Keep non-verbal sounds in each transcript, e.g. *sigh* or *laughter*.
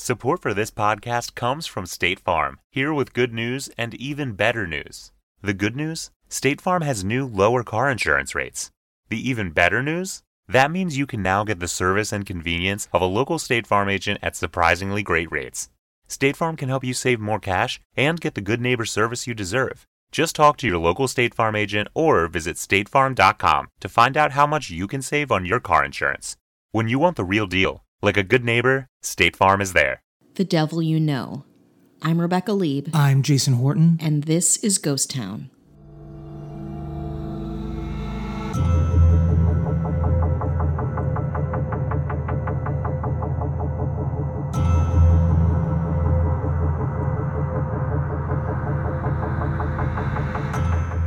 Support for this podcast comes from State Farm, here with good news and even better news. The good news? State Farm has new lower car insurance rates. The even better news? That means you can now get the service and convenience of a local State Farm agent at surprisingly great rates. State Farm can help you save more cash and get the good neighbor service you deserve. Just talk to your local State Farm agent or visit statefarm.com to find out how much you can save on your car insurance. When you want the real deal, like a good neighbor, State Farm is there. The Devil You Know. I'm Rebecca Leib, I'm Jason Horton. and this is Ghost Town.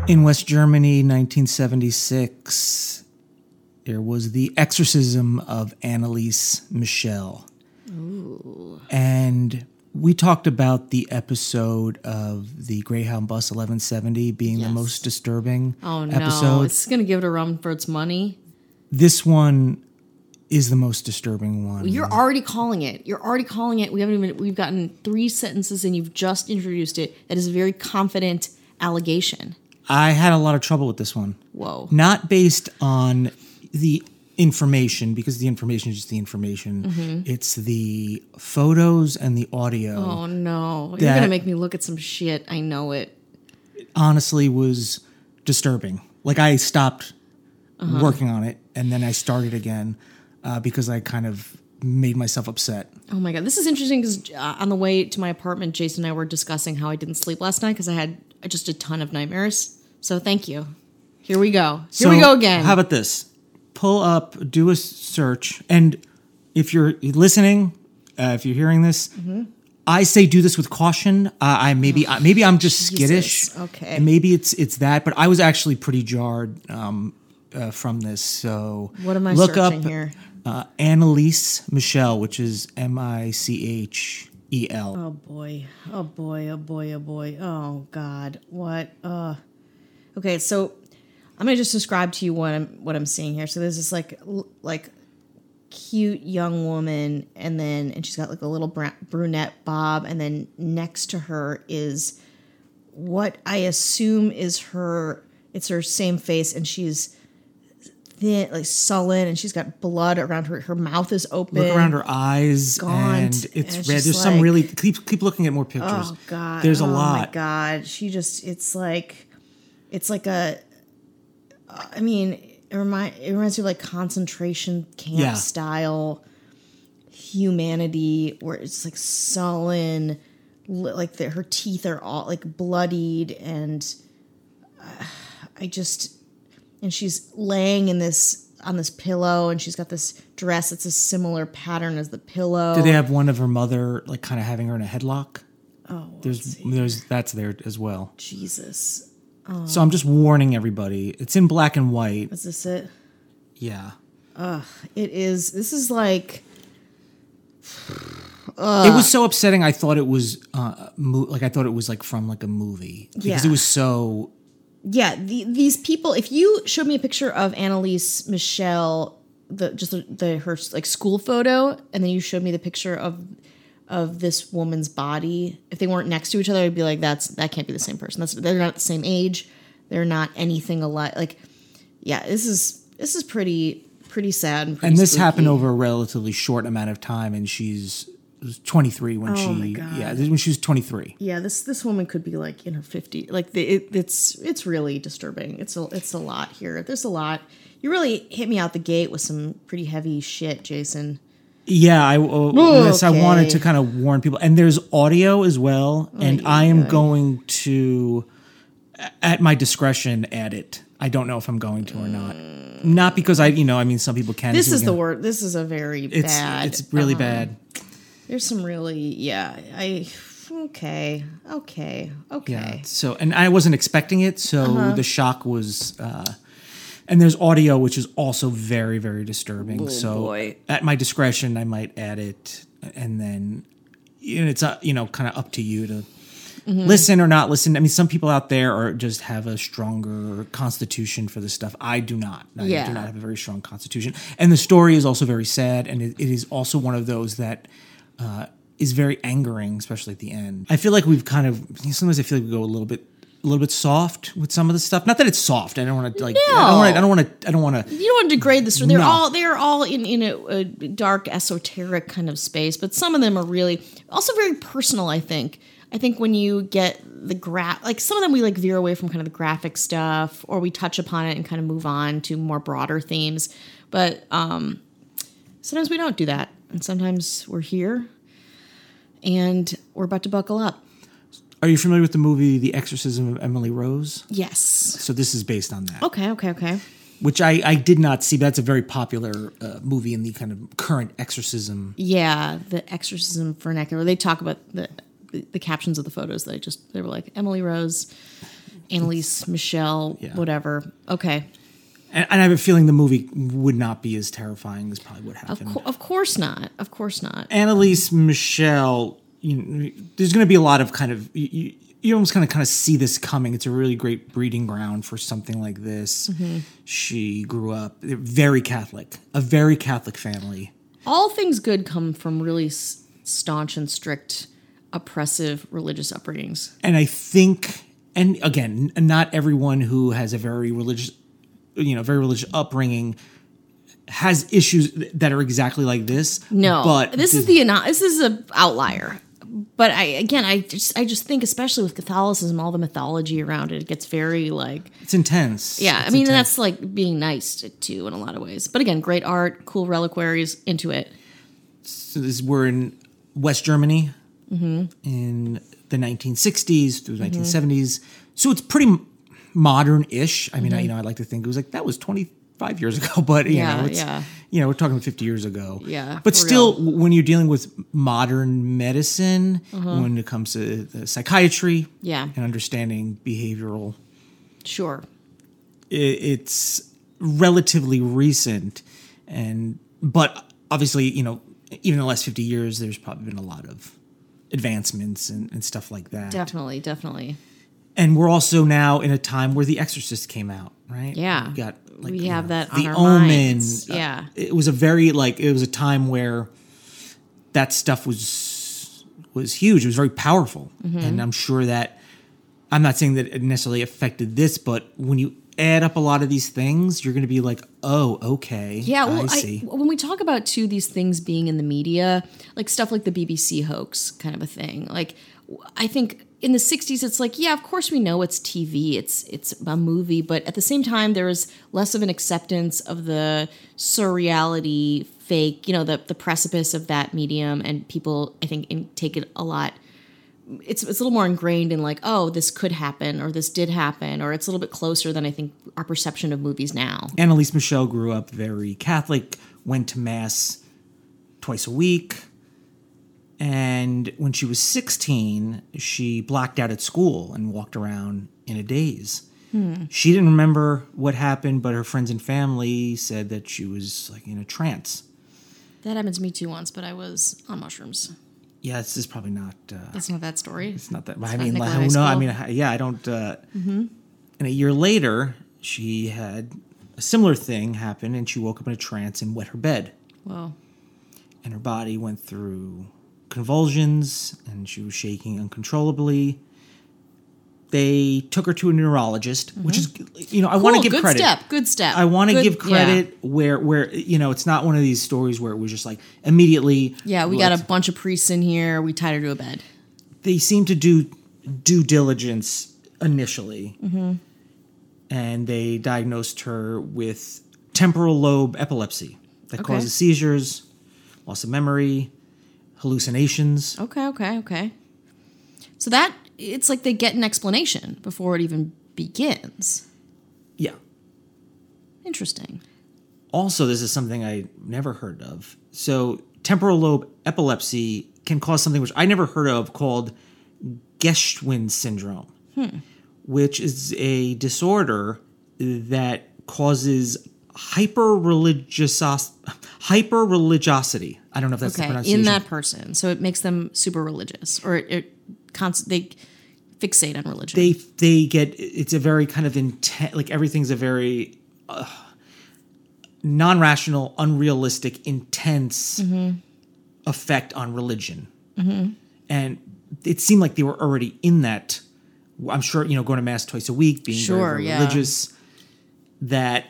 In West Germany, 1976, there was the exorcism of Anneliese Michel. And we talked about the episode of the Greyhound Bus 1170 being the most disturbing Oh no, episode. it's gonna give it a run for its money. This one is the most disturbing one. You're already calling it. You're already calling it. We haven't even. We've gotten three sentences, and you've just introduced it. That is a very confident allegation. I had a lot of trouble with this one. Whoa. Not based on the information, because the information is just the information. Mm-hmm. It's the photos and the audio. Oh no, you're gonna make me look at some shit. I know it. honestly was disturbing. Like I stopped Uh-huh. working on it and then I started again uh, because I kind of made myself upset. Oh my god, this is interesting because uh, on the way to my apartment, Jason and I were discussing how I didn't sleep last night because I had just a ton of nightmares. So thank you. Here we go. Here we go again. How about this? Pull up, do a search, and if you're listening, uh, if you're hearing this, Mm-hmm. I say do this with caution. Uh, I maybe I maybe I'm just skittish. Jesus, okay. And maybe it's it's that, but I was actually pretty jarred um, uh, from this. So What am I look searching up here? Uh, Anneliese Michel, which is M I C H E L. oh boy. Oh boy. Oh boy. Oh boy. Oh god. What? Uh. Okay, so I'm gonna just describe to you what I'm what I'm seeing here. So there's this like l- like cute young woman, and then and she's got like a little bra- brunette bob, and then next to her is what I assume is her. It's her same face, and she's thin, like sullen, and she's got blood around her. Her mouth is open. Look around her eyes, Gaunt, and and it's it's red. There's some really keep keep looking at more pictures. Oh god. there's a oh, lot. my god. She just it's like it's like a I mean, it remind it reminds me of like concentration camp Yeah. style humanity where it's like sullen like the, her teeth are all like bloodied and uh, I just and she's laying in this on this pillow and she's got this dress that's a similar pattern as the pillow. Did they have one of her mother like kind of having her in a headlock? oh, There's there's that's there as well. Jesus. So I'm just warning everybody. It's in black and white. Is this it? Yeah. It is. This is like it was so upsetting. I thought it was uh, mo- like I thought it was like from like a movie because Yeah. it was so. yeah. The, these people. If you showed me a picture of Anneliese Michel, the just the, the her like school photo, and then you showed me the picture of of this woman's body, if they weren't next to each other, I'd be like, that's that can't be the same person. That's they're not the same age. They're not anything alike. Like, yeah, this is this is pretty pretty sad and pretty And this spooky. happened over a relatively short amount of time, and she's was 23 when oh she Oh God. yeah when she was 23. yeah this this woman could be like in her 50 like the, it, it's it's really disturbing it's a it's a lot here there's a lot you really hit me out the gate with some pretty heavy shit jason Yeah, I uh, yes, I wanted to kind of warn people, and there's audio as well, and I am going to, at my discretion, add it. I don't know if I'm going to or not. Not because I, you know, I mean, some people can. this is the word this is a very It's bad it's really um, bad. there's some really yeah i okay okay okay Yeah. So, and I wasn't expecting it, so Uh-huh. the shock was. uh And there's audio, which is also very, very disturbing. so, Oh, boy. at my discretion, I might add it, and then, and it's uh, you know kind of up to you to Mm-hmm. listen or not listen. I mean, some people out there are just have a stronger constitution for this stuff. I do not. I Yeah. do not have a very strong constitution, and the story is also very sad, and it, it is also one of those that. Uh, is very angering, especially at the end. I feel like we've kind of sometimes I feel like we go a little bit a little bit soft with some of the stuff. Not that it's soft. I don't want to like. I don't want. I don't want to. I don't want to. You don't want to degrade this. They're No. all they're all in in a, a dark esoteric kind of space, but some of them are really also very personal. I think. I think when you get the graph, like some of them we like veer away from kind of the graphic stuff, or we touch upon it and kind of move on to more broader themes. But um, sometimes we don't do that, and sometimes we're here, and we're about to buckle up. Are you familiar with the movie The Exorcism of Emily Rose? Yes. So this is based on that, Okay. Okay. Okay. which I I did not see. But that's a very popular uh, movie in the kind of current exorcism. Yeah, the exorcism vernacular. They talk about the the, the captions of the photos. That they just they were like Emily Rose, Anneliese, Michel, Yeah. whatever. Okay, And, and I have a feeling the movie would not be as terrifying as probably what of, co- of course not. Of course not. Anneliese Michel, you know, there's going to be a lot of kind of you, you, almost kind of kind of see this coming. It's a really great breeding ground for something like this. Mm-hmm. She grew up very Catholic, a very Catholic family. All things good come from really staunch and strict, oppressive religious upbringings. and I think, and again, not everyone who has a very religious, you know, very religious upbringing has issues that are exactly like this. No, but this is the this is a outlier. But I again, I just I just think, especially with Catholicism, all the mythology around it, it gets very like it's intense. Yeah, I mean intense. that's like being nice to, to in a lot of ways. But again, great art, cool reliquaries, into it. So this, we're in West Germany Mm-hmm. in the 1960s through the 1970s. So it's pretty modern-ish. I mean, I, you know, I like to think it was like that was 25 years ago, *laughs* but you Mm-hmm. Yeah, know, it's, yeah. you know, we're talking 50 years ago. Yeah, but still, w- when you're dealing with modern medicine, when it comes to the psychiatry, Mm-hmm. Yeah. and understanding behavioral Sure. i- it's relatively recent and but obviously you know even in the last 50 years there's probably been a lot of advancements and, and stuff like that Definitely, definitely. And we're also now in a time where the exorcist came out right Yeah. we got like We have know, that on the omen minds. Uh, Yeah. it was a very like it was a time where that stuff was was huge it was very powerful Mm-hmm. and i'm sure that i'm not saying that it necessarily affected this but when you add up a lot of these things you're going to be like oh okay Yeah, well, i I see when we talk about too these things being in the media, like stuff like the BBC hoax kind of a thing. Like I think in the 60s it's like, yeah, of course we know it's TV, it's it's a movie, but at the same time there was less of an acceptance of the surreality, fake, you know, the the precipice of that medium and people I think in, take it a lot it's it's a little more ingrained in like, oh, this could happen or this did happen or it's a little bit closer than I think our perception of movies now. anneliese michel grew up very catholic went to mass twice a week and when she was 16 she blacked out at school and walked around in a daze. She didn't remember what happened but her friends and family said that she was like in a trance. That happened to me too once, but I was on mushrooms. yeah this is probably not uh, That's not that story. it's not that i not mean like, no i mean yeah i don't uh and a year later she had a similar thing happen and she woke up in a trance and wet her bed. Whoa. and her body went through convulsions and she was shaking uncontrollably. They took her to a neurologist, which is you know I want to Cool, give good credit. step. Good step. I want to give credit where where you know it's not one of these stories where it was just like immediately. Yeah, yeah we got a bunch of priests in here. We tied her to a bed. They seem to do due diligence initially, Mm-hmm. and they diagnosed her with temporal lobe epilepsy that Okay. causes seizures, loss of memory, hallucinations. Okay, okay, okay. So that it's like they get an explanation before it even begins. Yeah. Interesting. Also, this is something I never heard of. So, temporal lobe epilepsy can cause something which I never heard of called Geschwind syndrome, hmm. which is a disorder that causes hyper religious hyper religiosity. I don't know if that's the Okay, pronunciation. in that person, so it makes them super religious, or it, it cons- they fixate on religion. they they get it's a very kind of intense like everything's a very uh, non-rational unrealistic intense Mm-hmm. effect on religion and it seemed like they were already in that. I'm sure you know going to mass twice a week, being very, very yeah. religious. That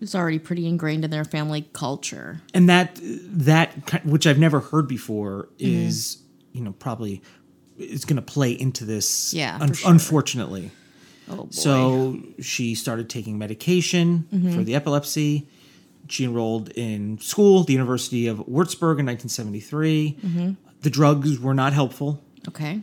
It's already pretty ingrained in their family culture. and that that which I've never heard before Mm-hmm. is you know probably is going to play into this. Yeah, un- sure. unfortunately. Oh boy. So she started taking medication Mm-hmm. for the epilepsy. She enrolled in school, the University of Würzburg in 1973. Mm-hmm. The drugs were not helpful. okay.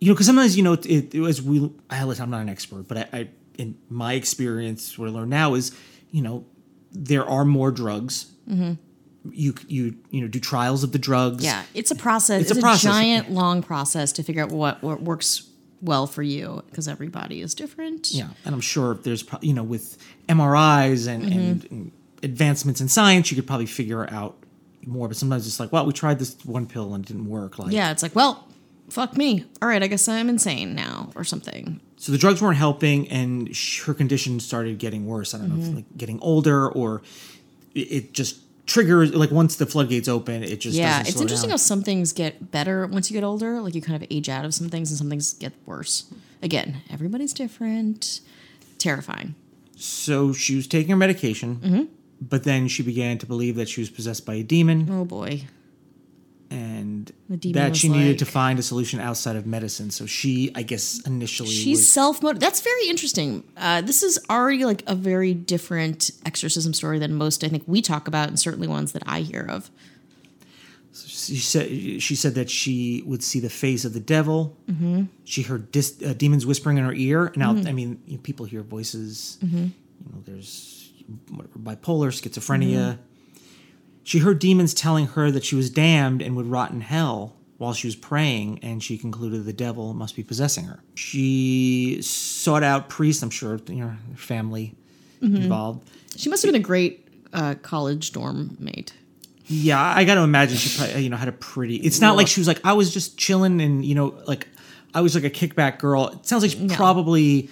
You know, because sometimes you know, it, it, as we, I, I'm not an expert, but I, I, in my experience, what I learn now is, you know, there are more drugs. You you you know do trials of the drugs. Mm-hmm. Yeah, it's a process. It's It's, a a, process. giant, long process to figure out what, what works well for you because everybody is different. Yeah, and I'm sure there's you know with MRIs and, Mm-hmm. and, and advancements in science, you could probably figure out more. But sometimes it's like, well, we tried this one pill and it didn't work. Like, Yeah, it's like, well, fuck me. All right, I guess I'm insane now or something. So the drugs weren't helping, and sh- her condition started getting worse. I don't know, if like getting older or it, it just triggers. Like once the floodgates open, it just yeah, it's interesting down. how some things get better once you get older. Like you kind of age out of some things, and some things get worse. Again, everybody's different. Terrifying. So she was taking her medication, Mm-hmm. but then she began to believe that she was possessed by a demon. Oh boy. And The demon that she needed to find a solution outside of medicine. So she, I guess, initially She's self motivated. That's very interesting. Uh, this is already like a very different exorcism story than most I think we talk about, and certainly ones that I hear of. she said she said that she would see the face of the devil. Mm-hmm. She heard dis, uh, demons whispering in her ear. Now, I mean, you know, people hear voices. Mm-hmm. You know, there's whatever, bipolar, schizophrenia. She heard demons telling her that she was damned and would rot in hell while she was praying, and she concluded the devil must be possessing her. She sought out priests. I'm sure you know family Mm-hmm. involved. She must have been a great uh, college dorm mate. Yeah, I got to imagine she probably, you know, had a pretty. It's not like she was like I was just chilling and you know, like I was like a kickback girl. It sounds like she probably,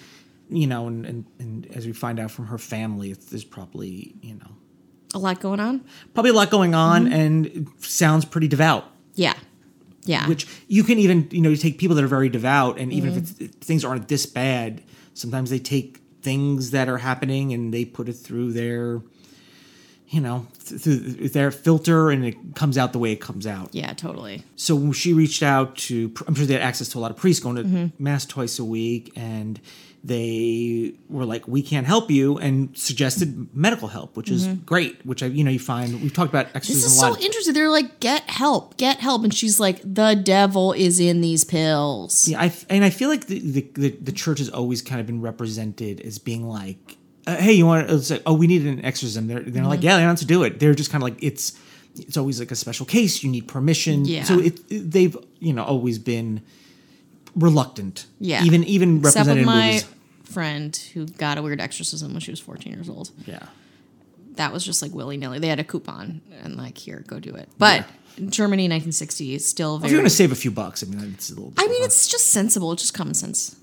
you know, and, and and as we find out from her family, it's, there's probably you know A lot going on. probably a lot going on, mm-hmm. and sounds pretty devout. Yeah. Yeah. Which you can even you know you take people that are very devout, and even if, mm-hmm. it's, if things aren't this bad, sometimes they take things that are happening and they put it through their, you know, th- through their filter, and it comes out the way it comes out. yeah, totally. So she reached out to, I'm sure they had access to a lot of priests going to Mm-hmm. mass twice a week, and they were like, "We can't help you," and suggested medical help, which is great. Which I, you know, you find we've talked about Mm-hmm. This is so interesting. They're like, get help, get help. And she's like, the devil is in these pills. Yeah, I and I feel like the, the the the church has always kind of been represented as being like, uh, "Hey, you want?" It's like, "Oh, we need an exorcism." They're they're Mm-hmm. like, "Yeah, they want to do it." They're just kind of like it's it's always like a special case. You need permission. Yeah. So it, it- they've you know always been reluctant. Yeah. Even even Except represented my movies. friend who got a weird exorcism when she was 14 years old. Yeah. That was just like willy nilly. They had a coupon and like, here, go do it. But in Germany, 1960 is still If you're gonna save a few bucks, I mean, it's a little. I mean, it's just sensible. It's just common sense.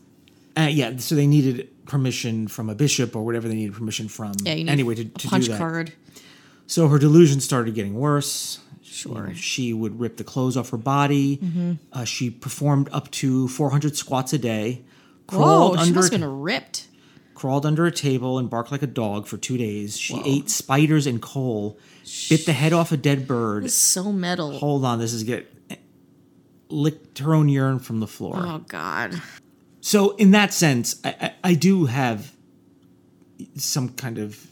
Uh, yeah. So they needed permission from a bishop or whatever they needed permission from. Yeah, you need anyway to, a to punch do that. card. So her delusion started getting worse. Sure. Mm-hmm. She would rip the clothes off her body. Uh, she performed up to 400 squats a day. Whoa, Crawled she under must a, have been ripped. crawled under a table and barked like a dog for two days. She ate spiders and coal. Bit the head off a dead bird. So metal. Hold on, this is get licked her own urine from the floor. Oh, God. So in that sense, I, I, I do have some kind of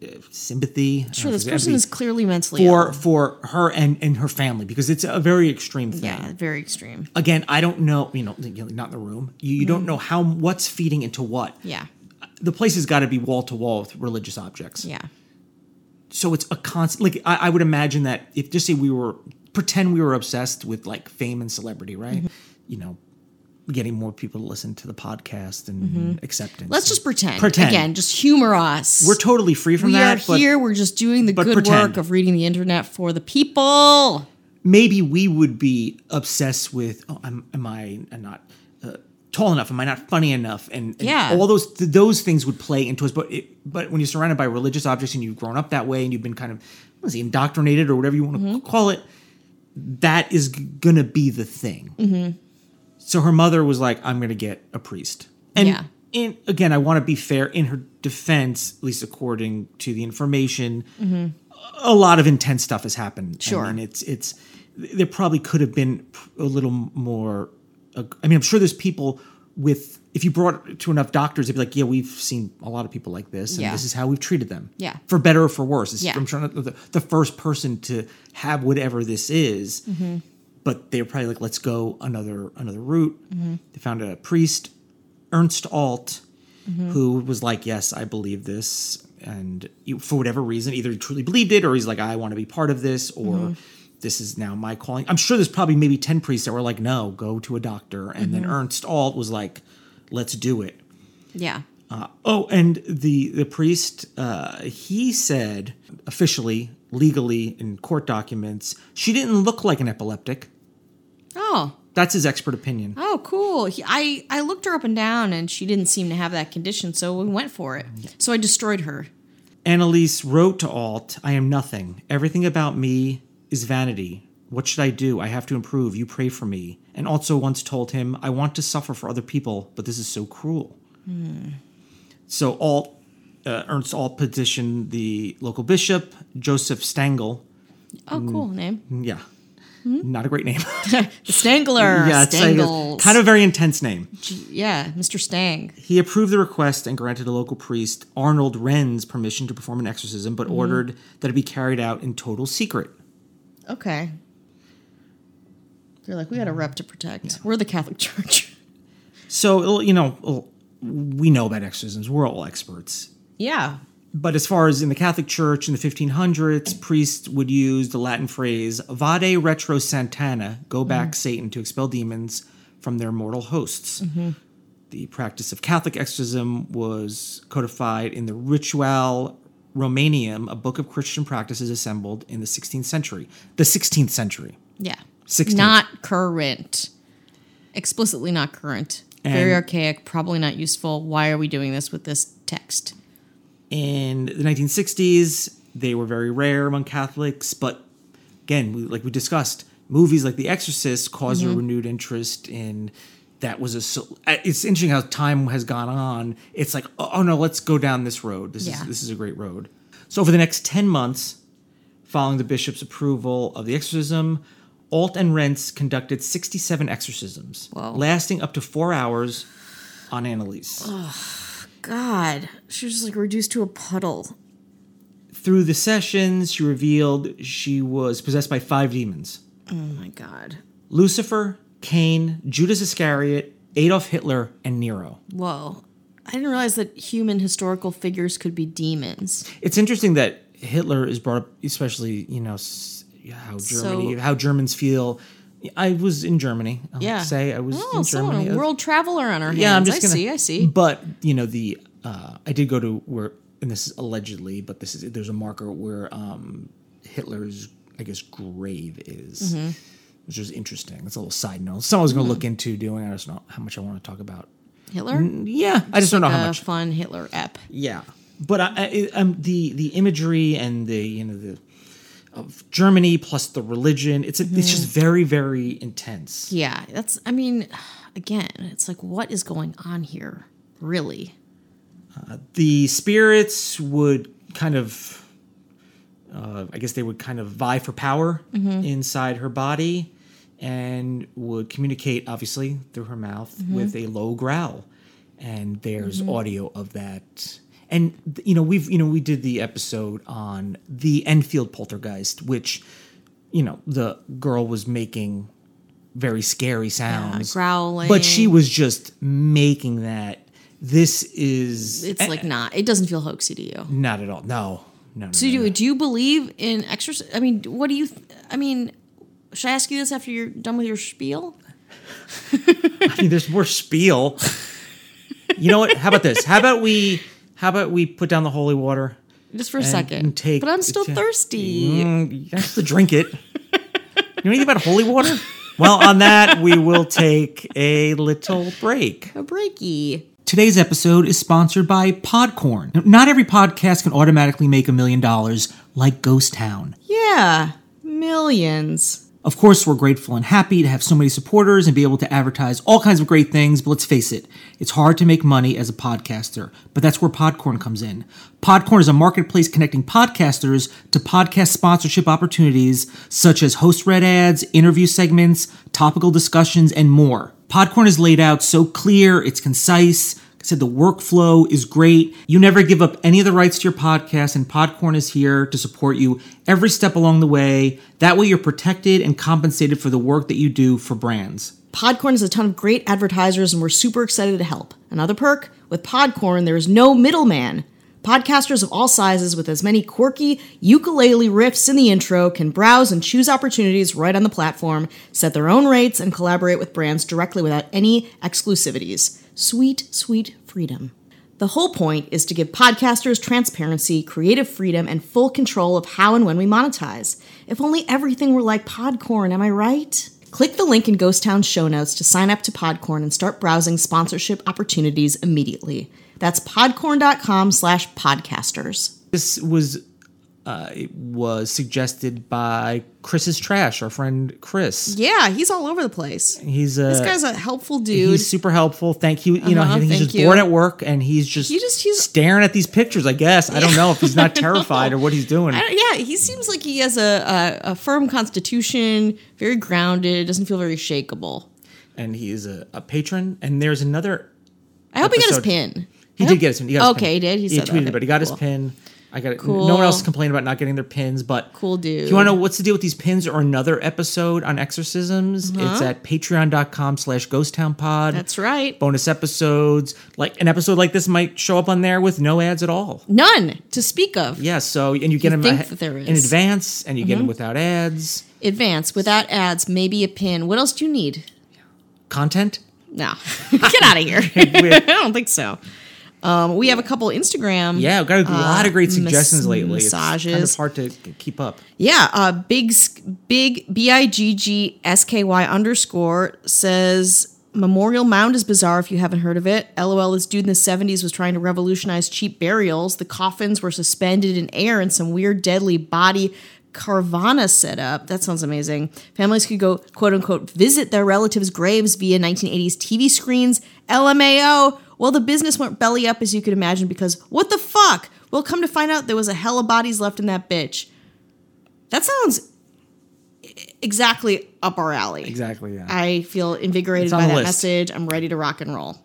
uh, sympathy. Sure, this person is clearly mentally for ill. for her and and her family because it's a very extreme thing. Yeah, very extreme. Again, I don't know. You know, not in the room. You, you don't know how what's feeding into what. Yeah, The place has got to be wall to wall with religious objects. yeah. So it's a constant. Like I, I would imagine that if just say we were pretend we were obsessed with like fame and celebrity, right? Mm-hmm. You know, getting more people to listen to the podcast and acceptance. Mm-hmm. Let's just pretend. Pretend. Again, just humor us. We're totally free from we that. are but here. We're just doing the good pretend. work of reading the internet for the people. maybe we would be obsessed with oh, am, am i not uh, tall enough am i not funny enough and, and Yeah. all those th- those things would play into us but it, but when you're surrounded by religious objects and you've grown up that way and you've been kind of it, indoctrinated or whatever you want to Mm-hmm. call it that is g- gonna be the thing. Mm-hmm. So her mother was like, "I'm gonna get a priest." And Yeah. in, again, I want to be fair. In her defense, at least according to the information, a lot of intense stuff has happened. Mm-hmm. Sure. Mean, it's it's there probably could have been a little more. uh, I mean, I'm sure there's people with. If you brought to enough doctors, they'd be like, "Yeah, we've seen a lot of people like this, and Yeah. this is how we've treated them. Yeah. for better or for worse. It's, Yeah. I'm trying to the, the first person to have whatever this is, Mm-hmm. But they were probably like, "Let's go another another route." Mm-hmm. They found a priest, Ernst Alt, Mm-hmm. who was like, "Yes, I believe this," and for whatever reason, either he truly believed it, or he's like, "I want to be part of this," or Mm-hmm. "This is now my calling." I'm sure there's probably maybe ten priests that were like, "No, go to a doctor," and then Mm-hmm. Ernst Alt was like, "Let's do it." Yeah. Uh, oh, and the the priest, uh, he said officially, legally in court documents, she didn't look like an epileptic. Oh. That's his expert opinion. Oh, cool. He, I I looked her up and down, and she didn't seem to have that condition, so we went for it. So I destroyed her. Anneliese wrote to Alt, I am nothing. Everything about me is vanity. What should I do? I have to improve. You pray for me. And also once told him, I want to suffer for other people, but this is so cruel. Hmm. So Alt, uh, Ernst Alt petitioned the local bishop, Joseph Stangl. Oh, mm, cool name. Yeah. Hmm? Not a great name. *laughs* Stangler. *laughs* yeah, it's like kind of a very intense name. Yeah, Mr. Stang. He approved the request and granted a local priest, Arnold Renz, permission to perform an exorcism, but mm-hmm. ordered that it be carried out in total secret. Okay. They're like, we got a rep to protect. We're the Catholic Church. So, you know, we know about exorcisms. We're all experts. Yeah. But as far as in the Catholic Church in the 1500s, priests would use the Latin phrase "Vade retro Satana," "Go mm-hmm. back, Satan," to expel demons from their mortal hosts. Mm-hmm. The practice of Catholic exorcism was codified in the Rituale Romanum, a book of Christian practices assembled in the 16th century. The 16th century. Yeah. 16th. Not current. Explicitly not current. Very archaic, probably not useful. Why are we doing this with this text? In the 1960s they were very rare among catholics but again we, like we discussed movies like the exorcist caused Mm-hmm. a renewed interest in that was a so- it's interesting how time has gone on it's like oh, oh no let's go down this road this Yeah. is this is a great road so for the next 10 months following the bishop's approval of the exorcism alt and renz conducted 67 exorcisms Whoa. lasting up to four hours on anneliese God, she was just like reduced to a puddle. through the sessions, she revealed she was possessed by five demons Oh my God. Lucifer, Cain, Judas Iscariot, Adolf Hitler, and Nero. Whoa. I didn't realize that human historical figures could be demons. It's interesting that Hitler is brought up, especially, you know, s- how Germany, So- how Germans feel. I was in Germany. I'll Yeah. say I was Oh, in so Germany. a world traveler on our hands. yeah, I'm just I gonna, see, I see. But you know, the uh, I did go to where, and this is allegedly, but this is there's a marker where um, Hitler's, I guess, grave is, Mm-hmm. which is interesting. That's a little side note. Someone was going to look into doing. I just don't know how much I want to talk about. Hitler? Yeah, I just don't know how much. fun Hitler ep. Yeah, but I, I, um, the the imagery and the you know the of Germany plus the religion. It's a, it's just mm-hmm. very very intense. Yeah, that's, I mean, again, it's like, what is going on here? Really? Uh, the spirits would kind of uh, i guess they would kind of vie for power mm-hmm. inside her body and would communicate obviously through her mouth mm-hmm. with a low growl and there's audio of that and you know we've you know we did the episode on the enfield poltergeist which you know the girl was making very scary sounds growling. but she was just making that this is It's like not, it doesn't feel hoaxy to you. not at all. No, no. no So no, do, no. do you believe in exorcism? I mean, what do you, th- I mean, should I ask you this after you're done with your spiel? I mean, there's more spiel. you know what? How about this? How about we? How about we put down the holy water? Just for a second. take- but I'm still ta- thirsty. Mm, you have to drink it. You know anything about holy water? Well, on that, we will take a little break. A breaky. Today's episode is sponsored by Podcorn. Now, Not every podcast can automatically make a million dollars like Ghost Town. Yeah, millions. Of course, we're grateful and happy to have so many supporters and be able to advertise all kinds of great things, but let's face it, it's hard to make money as a podcaster, but that's where Podcorn comes in. Podcorn is a marketplace connecting podcasters to podcast sponsorship opportunities such as host read ads, interview segments, topical discussions, and more. Podcorn is laid out so clear, it's concise, I said the workflow is great. You never give up any of the rights to your podcast, and Podcorn is here to support you every step along the way. That way, you're protected and compensated for the work that you do for brands. Podcorn has a ton of great advertisers, and we're super excited to help. Another perk with Podcorn, there is no middleman. Podcasters of all sizes with as many quirky ukulele riffs in the intro can browse and choose opportunities right on the platform, set their own rates, and collaborate with brands directly without any exclusivities. Sweet, sweet freedom. The whole point is to give podcasters transparency, creative freedom, and full control of how and when we monetize. If only everything were like Podcorn, am I right? Click the link in Ghost Town's show notes to sign up to Podcorn and start browsing sponsorship opportunities immediately. That's podcorn.com slash podcasters. This was uh, it was suggested by Chris's Trash, our friend Chris. Yeah, he's all over the place. He's a This guy's a helpful dude. He's super helpful. Thank you. You know, Uh-huh, I think he's just you. bored at work and he's just, He just- he's- staring at these pictures. I guess I don't know if he's not *laughs* terrified or what he's doing. Yeah, he seems like he has a, a, a firm constitution, very grounded, doesn't feel very shakable. And he is a, a patron. And there's another. I hope he got his pin. He did get his pin. He got his Okay, pin. he did. He said that. tweeted, Okay, but he got cool. his pin. I got it. Cool. No one else complained about not getting their pins, but Cool dude. If you want to know what's the deal with these pins or another episode on exorcisms, it's at patreon.com slash ghosttownpod. Uh-huh. That's right. bonus episodes. Like an episode like this might show up on there with no ads at all. None to speak of. Yeah, so and you get them that there in advance, and you get them Mm-hmm. without ads. Advance without ads, maybe a pin. What else do you need? Content. No, *laughs* get out of here. *laughs* *laughs* I don't think so. Um, we have a couple Instagram. Yeah, we've got a lot of great mas- suggestions lately. It's kind of hard to keep up. Yeah, uh, big big b i g g s k y underscore says Memorial Mound is bizarre if you haven't heard of it. LOL, this dude in the 70s was trying to revolutionize cheap burials. The coffins were suspended in air in some weird, deadly body Carvana setup. That sounds amazing. Families could go, quote unquote, visit their relatives' graves via 1980s TV screens. LMAO. Well, the business went belly up, as you could imagine, because what the fuck? Well, come to find out there was a hell of bodies left in that bitch. That sounds exactly up our alley. Exactly. Yeah. I feel invigorated by that list. message. I'm ready to rock and roll.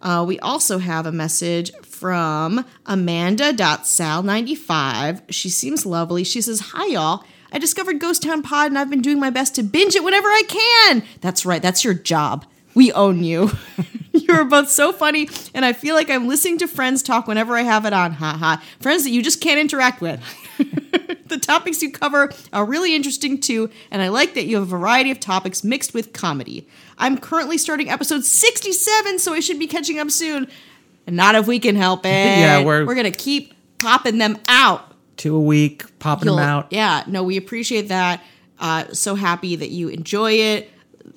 Uh, we also have a message from Amanda.sal95. She seems lovely. She says, Hi, y'all. I discovered Ghost Town Pod and I've been doing my best to binge it whenever I can. That's right. That's your job. We own you. *laughs* *laughs* you are both so funny, and I feel like I'm listening to friends talk whenever I have it on. Ha ha. Friends that you just can't interact with. *laughs* the topics you cover are really interesting too, and I like that you have a variety of topics mixed with comedy. I'm currently starting episode 67, so I should be catching up soon. And not if we can help it. *laughs* Yeah, we're- we're gonna keep popping them out. Two a week, popping them You'll- out. Yeah, no, we appreciate that. Uh, so happy that you enjoy it,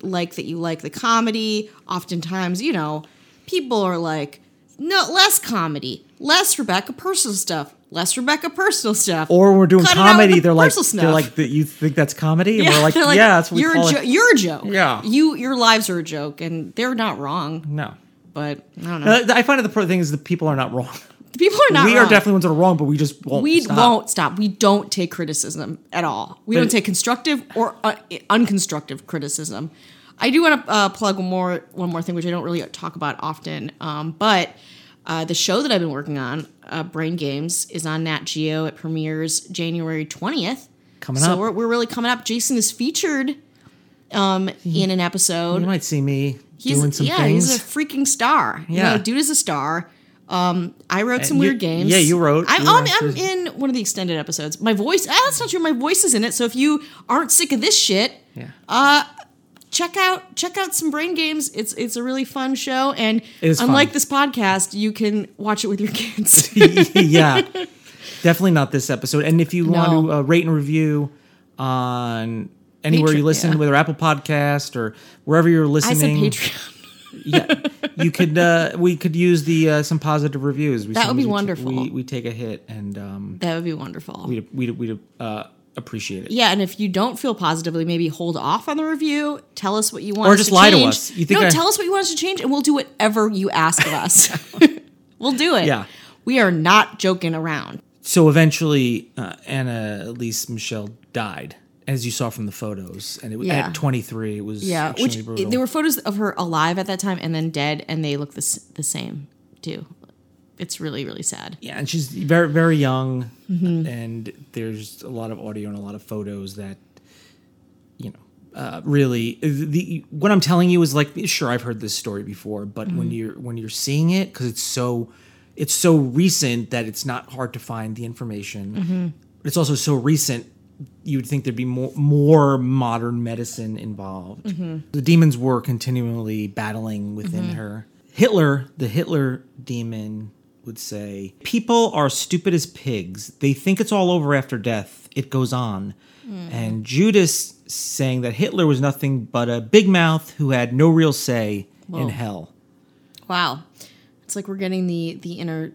like that you like the comedy. Oftentimes, you know, people are like, no, less comedy, less Rebecca personal stuff, less Rebecca personal stuff. Or we're doing Cut it out with comedy. the They're like, they're like, that you think that's comedy? And we're *laughs* like, they're yeah, that's what we you're call a jo- it. you're a joke. Yeah. you your lives are a joke, and they're not wrong. No. But I don't know. Uh, I find that the thing is that people are not wrong. people are not. we are definitely ones that are wrong, but we just won't. We stop. won't stop. We don't take criticism at all. We But- don't take constructive or uh, unconstructive criticism. I do want to uh, plug one more one more thing, which I don't really talk about often. Um, but uh, the show that I've been working on, uh, Brain Games, is on Nat Geo. It premieres January twentieth. Coming so up. we're we're really coming up. Jason is featured um, in an episode. You might see me He's doing some yeah, things. he's a freaking star. You Yeah. know, dude is a star. Um, I wrote some you- weird games. yeah, you wrote- I'm, you I'm, I'm in one of the extended episodes. My voice. Ah, that's not true. My voice is in it. So if you aren't sick of this shit, yeah. Check out check out some brain games. It's it's a really fun show, and unlike fun. this podcast, you can watch it with your kids. *laughs* yeah, definitely not this episode. And if you want to uh, rate and review on anywhere Patreon, you listen, yeah. whether Apple Podcast or wherever you're I said listening, Patreon. yeah, you could. Uh, we could use the uh, some positive reviews. We, That would be wonderful. We, we take a hit and um, That would be wonderful. we we we uh, appreciate it. Yeah, and if you don't feel positively, maybe hold off on the review. Tell us what you want, Or us just to lie to change. us. You think no, I- tell us what you want us to change, and we'll do whatever you ask of us. *laughs* *laughs* we'll do it. Yeah. we are not joking around. So eventually, uh, Anneliese Michel died, as you saw from the photos, and it, was Yeah. at 23, it was Yeah, which brutal. there were photos of her alive at that time and then dead, and they look the the same too. It's really really sad. yeah, and she's very very young, Mm-hmm. and there's a lot of audio and a lot of photos that, you know, uh, really the what I'm telling you is like sure I've heard this story before, but when you're when you're seeing it because it's so it's so recent that it's not hard to find the information. But it's also so recent. You would think there'd be more more modern medicine involved. The demons were continually battling within her. Hitler, the Hitler demon, would say, People are stupid as pigs. They think it's all over after death. It goes on. And Judas saying that Hitler was nothing but a big mouth who had no real say in hell. Wow, it's like we're getting the the inner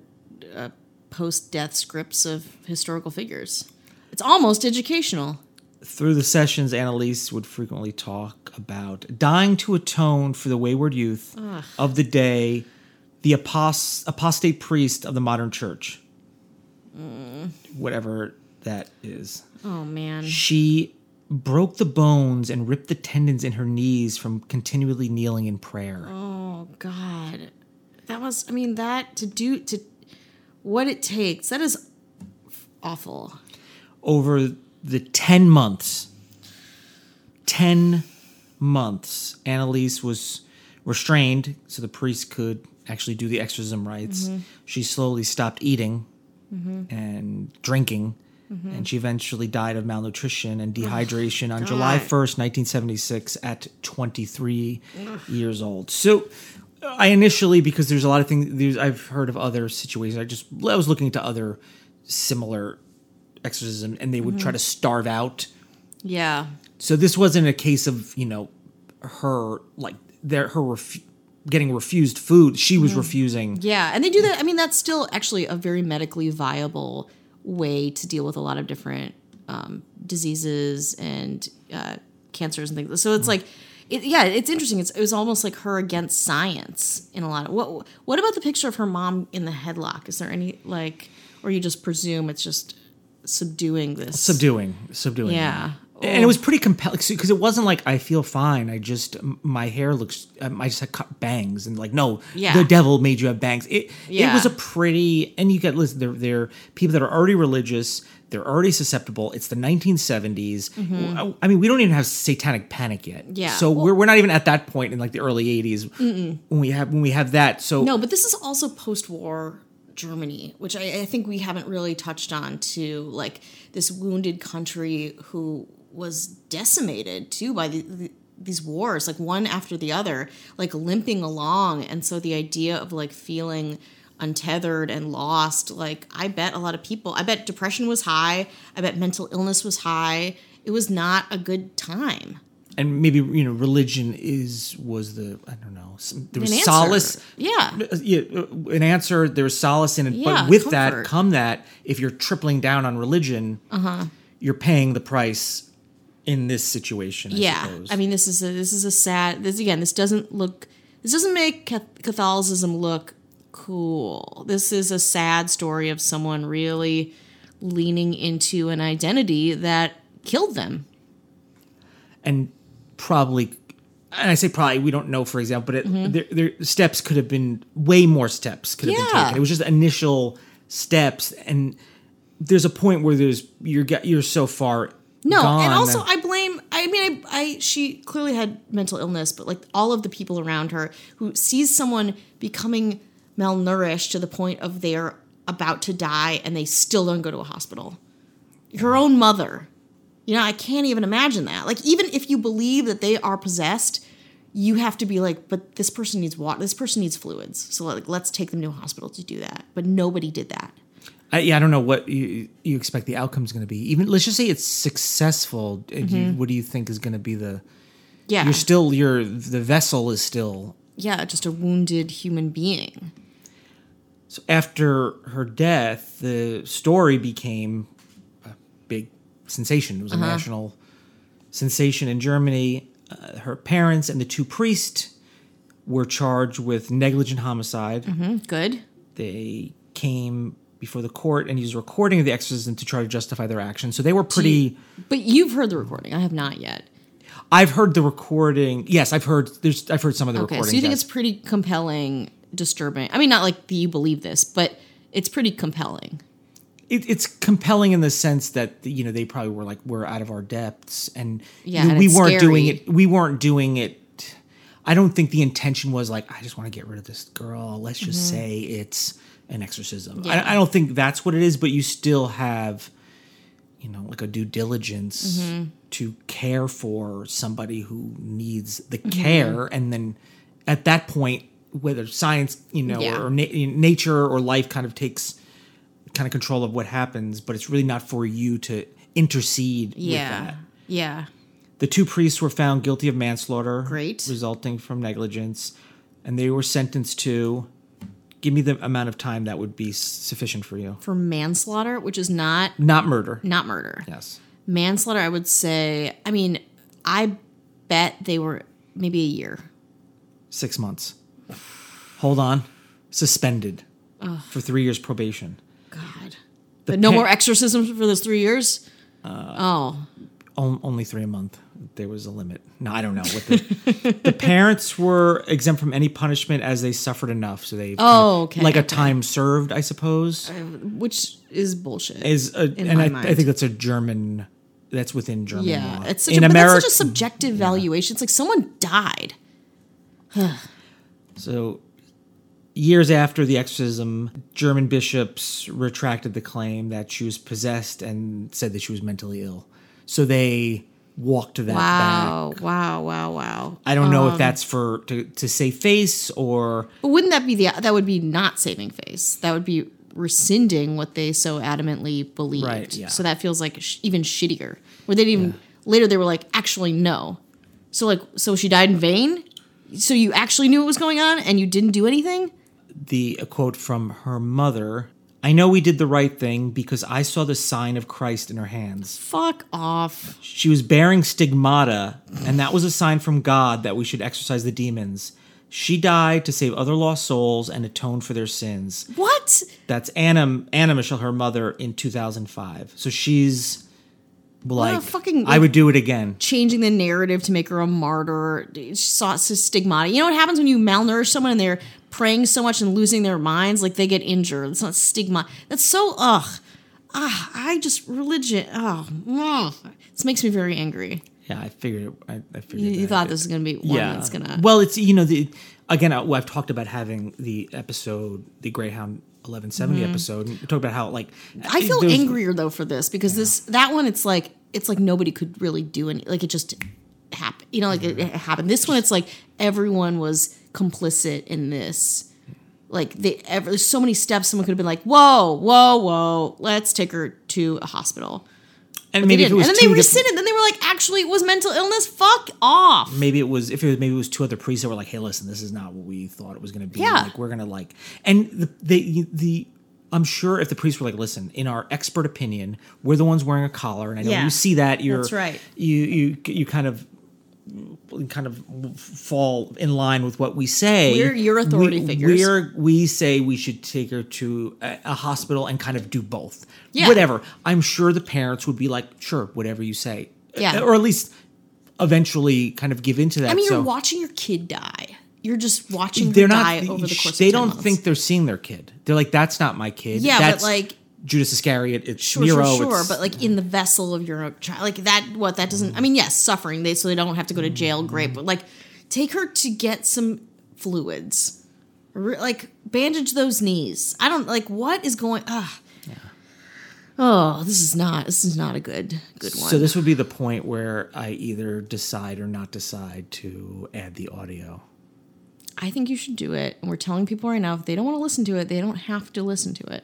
uh, post death scripts of historical figures. It's almost educational. Through the sessions, Anneliese would frequently talk about dying to atone for the wayward youth of the day, the apos- apostate priest of the modern church. Whatever that is. Oh man, She broke the bones and ripped the tendons in her knees from continually kneeling in prayer. oh god, that was. I mean, that to do to what it takes. That is awful. Over the 10 months, 10 months, Annalise was restrained so the priest could actually do the exorcism rites. Mm-hmm. She slowly stopped eating mm-hmm. and drinking. Mm-hmm. And she eventually died of malnutrition and oh, dehydration on July 1st, 1976, at 23 years old. So, I initially, because there's a lot of things, there's, I've heard of other situations. I just, I was looking into other similar exorcism and they would try to starve out. Yeah, So this wasn't a case of, you know, her like their her ref- getting refused food. She was refusing. yeah, and they do that. I mean, that's still actually a very medically viable way to deal with a lot of different um, diseases and uh, cancers and things. So it's like. It, yeah, it's interesting. It's, it was almost like her against science in a lot of what. What about the picture of her mom in the headlock? Is there any like, or you just presume it's just subduing this? subduing, subduing. Yeah. And it was pretty compelling because it wasn't like I feel fine. I just my hair looks. Um, I just had cut bangs and like no, Yeah. the devil made you have bangs. It it was a pretty and you get listen. They're they're people that are already religious. They're already susceptible. It's the 1970s. I, I mean, we don't even have satanic panic yet. Mm-hmm. Yeah. So we're, we're not even at that point in like the early 80s when we have when we have that. So No, but this is also post-war Germany, which I, I think we haven't really touched on. To like this wounded country who was decimated too by the, the, these wars, like one after the other, like limping along, and so the idea of like feeling untethered and lost like i bet a lot of people i bet depression was high i bet mental illness was high it was not a good time and maybe you know religion is was the I don't know there was An solace. yeah yeah, uh, an answer. There's solace in it, Yeah, but with comfort. that come that if you're tripling down on religion, Uh-huh. you're paying the price in this situation. I yeah suppose. i mean this is a this is a sad this again this doesn't look this doesn't make catholicism look cool this is a sad story of someone really leaning into an identity that killed them and probably, and I say probably, we don't know, for example, but it, there, there steps could have been way more steps could have been Mm-hmm. Yeah. taken. It was just initial steps, and there's a point where there's you're you're so far. No gone and also i blame i mean I, I she clearly had mental illness but like all of the people around her who sees someone becoming malnourished to the point of they're about to die and they still don't go to a hospital her own mother You know, I can't even imagine that. Like, even if you believe that they are possessed, you have to be like, but this person needs water. This person needs fluids. So, like, let's take them to a hospital to do that. But nobody did that. I, yeah, I don't know what you you expect the outcome is going to be. Even let's just say it's successful. Mm-hmm. You, what do you think is going to be the? Yeah. You're still your the vessel is still. yeah, just a wounded human being. So after her death, the story became a big sensation. It was a national sensation in Germany. Uh, her parents and the two priests were charged with negligent homicide. Good. They came before the court and used a recording of the exorcism to try to justify their actions. So they were pretty. But you've heard the recording. I have not yet. I've heard the recording. Yes, I've heard. There's. I've heard some of the Okay, recordings. so you think yes. it's pretty compelling, disturbing. I mean, not like you believe this, but it's pretty compelling. it, it's compelling in the sense that you know they probably were like we're out of our depths and Yeah, you know, and we weren't doing it we weren't doing it i don't think the intention was like i just want to get rid of this girl let's just mm-hmm. say it's an exorcism. Yeah. I, I don't think that's what it is but you still have you know like a due diligence Mm-hmm. to care for somebody who needs the Mm-hmm. care and then at that point whether science you know Yeah. or na- nature or life kind of takes kind of control of what happens, but it's really not for you to intercede with Yeah. that. Yeah. The two priests were found guilty of manslaughter, Great. resulting from negligence, and they were sentenced to. Give me the amount of time that would be sufficient for you. For manslaughter, which is not Not murder. not murder. Yes. Manslaughter, I would say. I mean, I bet they were maybe a year. Six months. Hold on. Suspended for three years probation. God. But no pa- more exorcisms for those three years. Uh, oh, only three a month. There was a limit. No, I don't know. What the, *laughs* the parents were exempt from any punishment as they suffered enough. So they Oh, okay, like a time served, I suppose. Uh, which is bullshit. is a, in and my I, I think that's a German. That's within German yeah, law. it's such in a, America. such a subjective valuation. It's like someone died. so years after the exorcism, German bishops retracted the claim that she was possessed and said that she was mentally ill. So they walked that back. Wow, wow, wow, wow. I don't know Um, if that's for to, to save face or But wouldn't that be the that would be not saving face? That would be rescinding what they so adamantly believed. Right, yeah. So that feels like sh- even shittier. Where they didn't even later they were like, actually no. So like so she died in vain. So you actually knew what was going on and you didn't do anything. the a quote from her mother. I know we did the right thing because I saw the sign of Christ in her hands. Fuck off. She was bearing stigmata, and that was a sign from God that we should exorcise the demons. She died to save other lost souls and atone for their sins. What? That's Anna Anna Michel, her mother, in 2005. So she's like, fucking- I would do it again. Changing the narrative to make her a martyr. She saw stigmata. You know what happens when you malnourish someone and they're praying so much and losing their minds? Like they get injured. It's not stigma. That's so ugh. Ah, I just religion. Oh, ugh. this makes me very angry. Yeah, I figured. It, I, I figured. You, you thought this was gonna be one that's gonna. Well, it's you know the again. I, well, I've talked about having the episode, the Greyhound 1170 episode, and we talked about how like Mm-hmm. I feel angrier though for this because this that one it's like it's like nobody could really do any like it just happened. You know, like it, it happened. This one it's like everyone was complicit in this. Like they ever there's so many steps someone could have been like, whoa, whoa, whoa, let's take her to a hospital. And They maybe it was And then they different- rescinded. Then they were like, actually, it was mental illness. Fuck off. maybe it was if it was maybe it was two other priests that were like, "Hey, listen, this is not what we thought it was going to be. Yeah. Like we're going to like." And the the the I'm sure if the priests were like, "Listen, in our expert opinion, we're the ones wearing a collar," and I know Yeah. you see that you're That's right. You you you kind of kind of fall in line with what we say. We're your authority we, figures. We're, we say we should take her to a, a hospital and kind of do both. Yeah. Whatever. I'm sure the parents would be like, "Sure, whatever you say." Yeah. Or at least eventually kind of give into that. I mean, so you're watching your kid die. You're just watching they're not. die over the course they of 10 don't months. think they're seeing their kid. They're like, "That's not my kid." Yeah, but, like- Judas Iscariot. It's Sure, Nero. sure, sure. it's- But like in the vessel of your child, like that. What that doesn't. I mean, yes, suffering. They so they don't have to go to jail. Great, but like, take her to get some fluids. Re- Like bandage those knees. I don't like what is going. Ah. Oh, this is not. This is not a good good one. so this would be the point where I either decide or not decide to add the audio. I think you should do it. And we're telling people right now if they don't want to listen to it, they don't have to listen to it.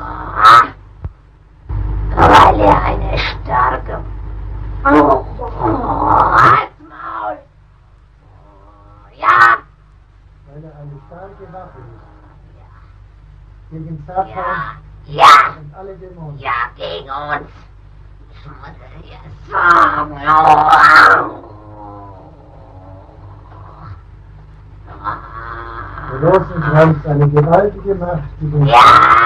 gegen Satan. Ja, ja. Und alle Dämonen. Ja, gegen uns. Der Losen hat seine gewaltige Macht, die den ja.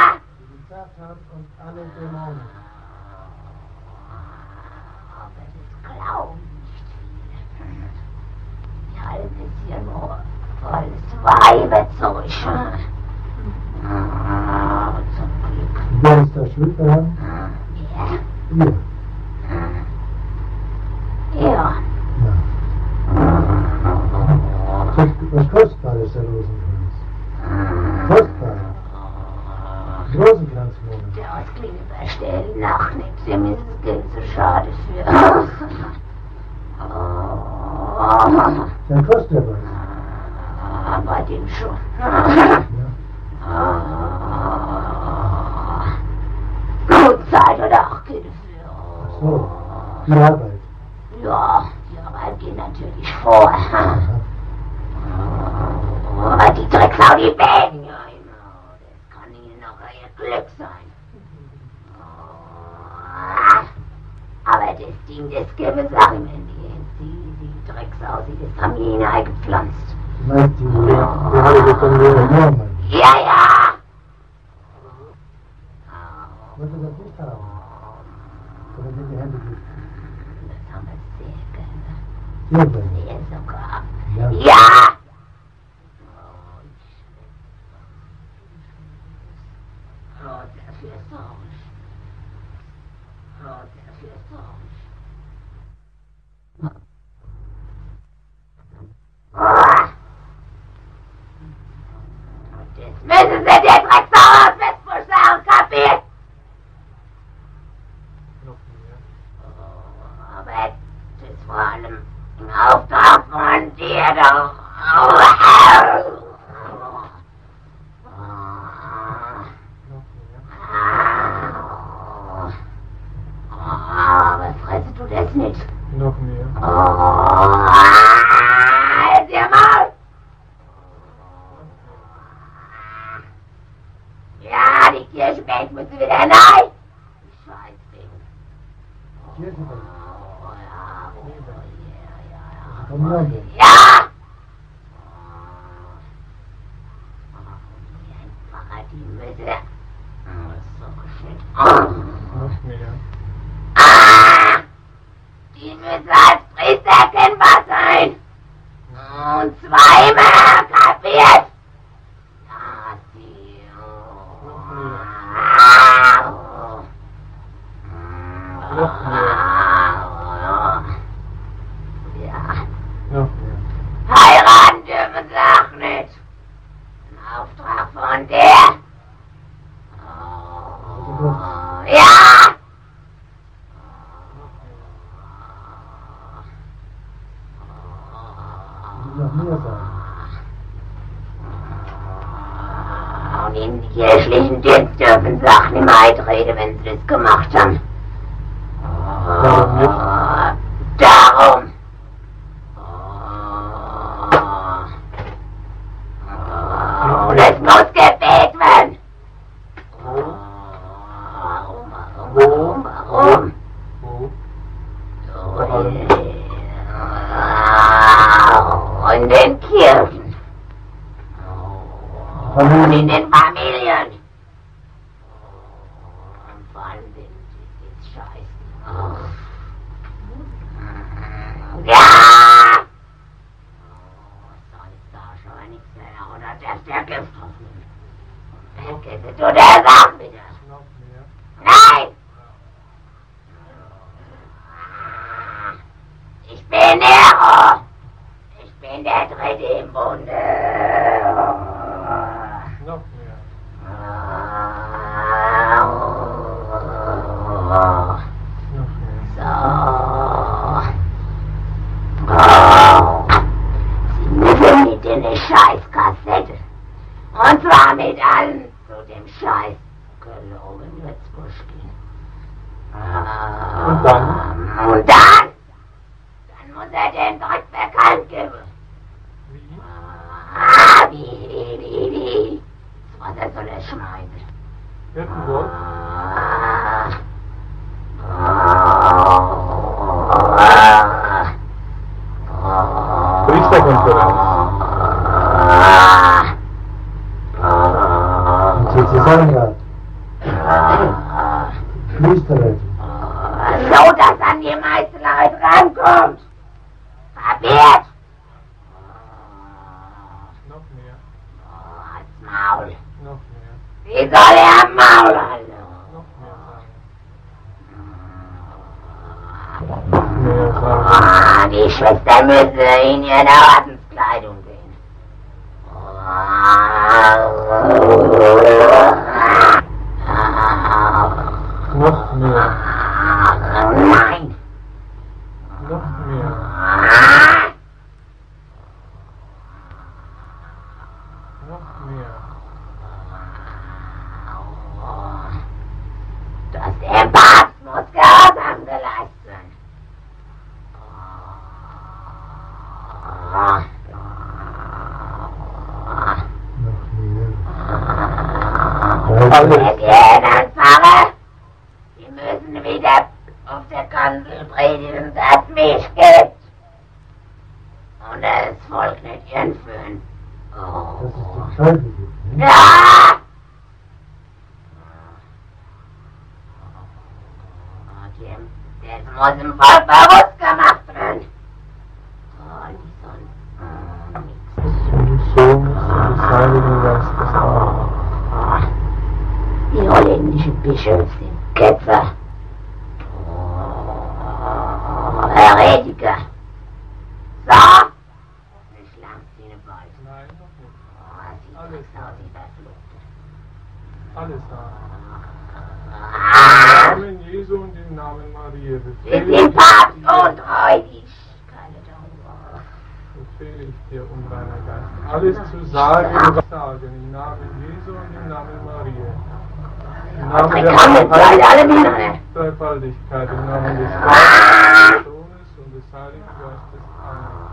Merhaba. and I Oh. Oh. Und den Kirchen. Und in. Sozusagen ja. Flüsterrede. So, dass an die meisten Leute rankommt. Kapiert? Noch mehr. Als Maul. Noch mehr. Wie soll er am Maul halten? Noch mehr sagen. Noch mehr sagen. Ah, die Schwester müsse in ihre Ordenskleidung Heiligen Geistes. Amen. Die holländischen Bischöfe sind Ketzer. Sagen und zu sagen, im Namen Jesu und im Namen Maria. Im Namen der alle Männer. Dreifaltigkeit, im Namen des Vaters, des Sohnes und des Heiligen Geistes. Amen.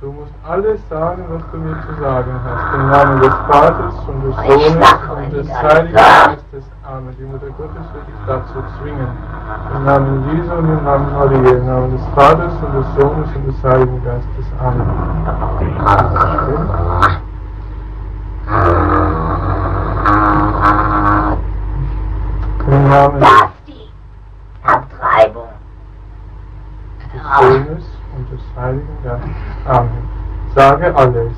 Du musst alles sagen, was du mir zu sagen hast. Im Namen des Vaters und des Sohnes und des. Heiligen Geistes. Amen. Die Mutter Gottes wird dich dazu zwingen. Im Namen Jesu und im Namen Maria. Im Namen des Vaters und des Sohnes und des Heiligen Geistes. Amen. Im Namen des Das die Abtreibung. Sohnes und des Heiligen Geistes. Amen. Sage alles.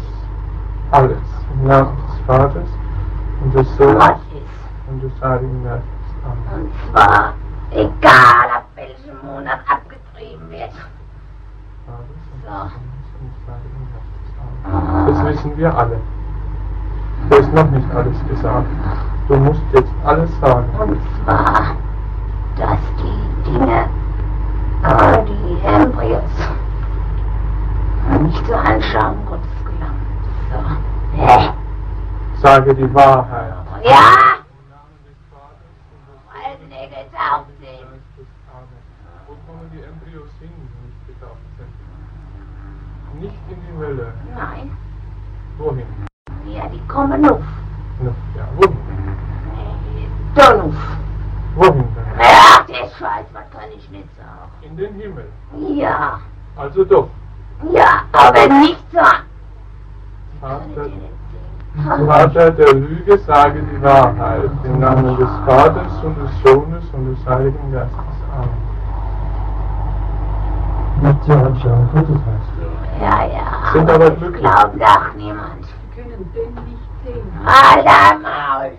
Alles. Im Namen des Vaters und des Sohnes und des Heiligen Geistes. Amen. Und zwar egal, ab welchem Monat abgetrieben wird. Des So. Des. Amen. Das wissen wir alle. Da ist noch nicht alles gesagt. Du musst jetzt alles sagen. Und zwar, dass die Dinge, äh, die Embryos, nicht zur Anschauung Gottes gelangen. So. Hä? Sage die Wahrheit. Ja, Im Namen des Vaters und des weil sie nicht getauft sind. Geistes. Amen. Wo kommen die Embryos hin, die nicht getauft sind? Nicht in die Hölle. Nein, Wohin? ja, die kommen auf. Ja, wohin? Denn? Ach, der Scheiß, was kann ich nicht sagen? In den Himmel. Ja, Also doch. ja, aber nicht so. Vater, Vater. Vater der Lüge, sage die Wahrheit. Im Namen des Vaters und des Sohnes und des Heiligen Geistes. Amen. Nicht zur Anschauung Gottes heißt. Ja, ja. Sind aber das glücklich. glaubt doch niemand. können den nicht sehen. Alter Maul.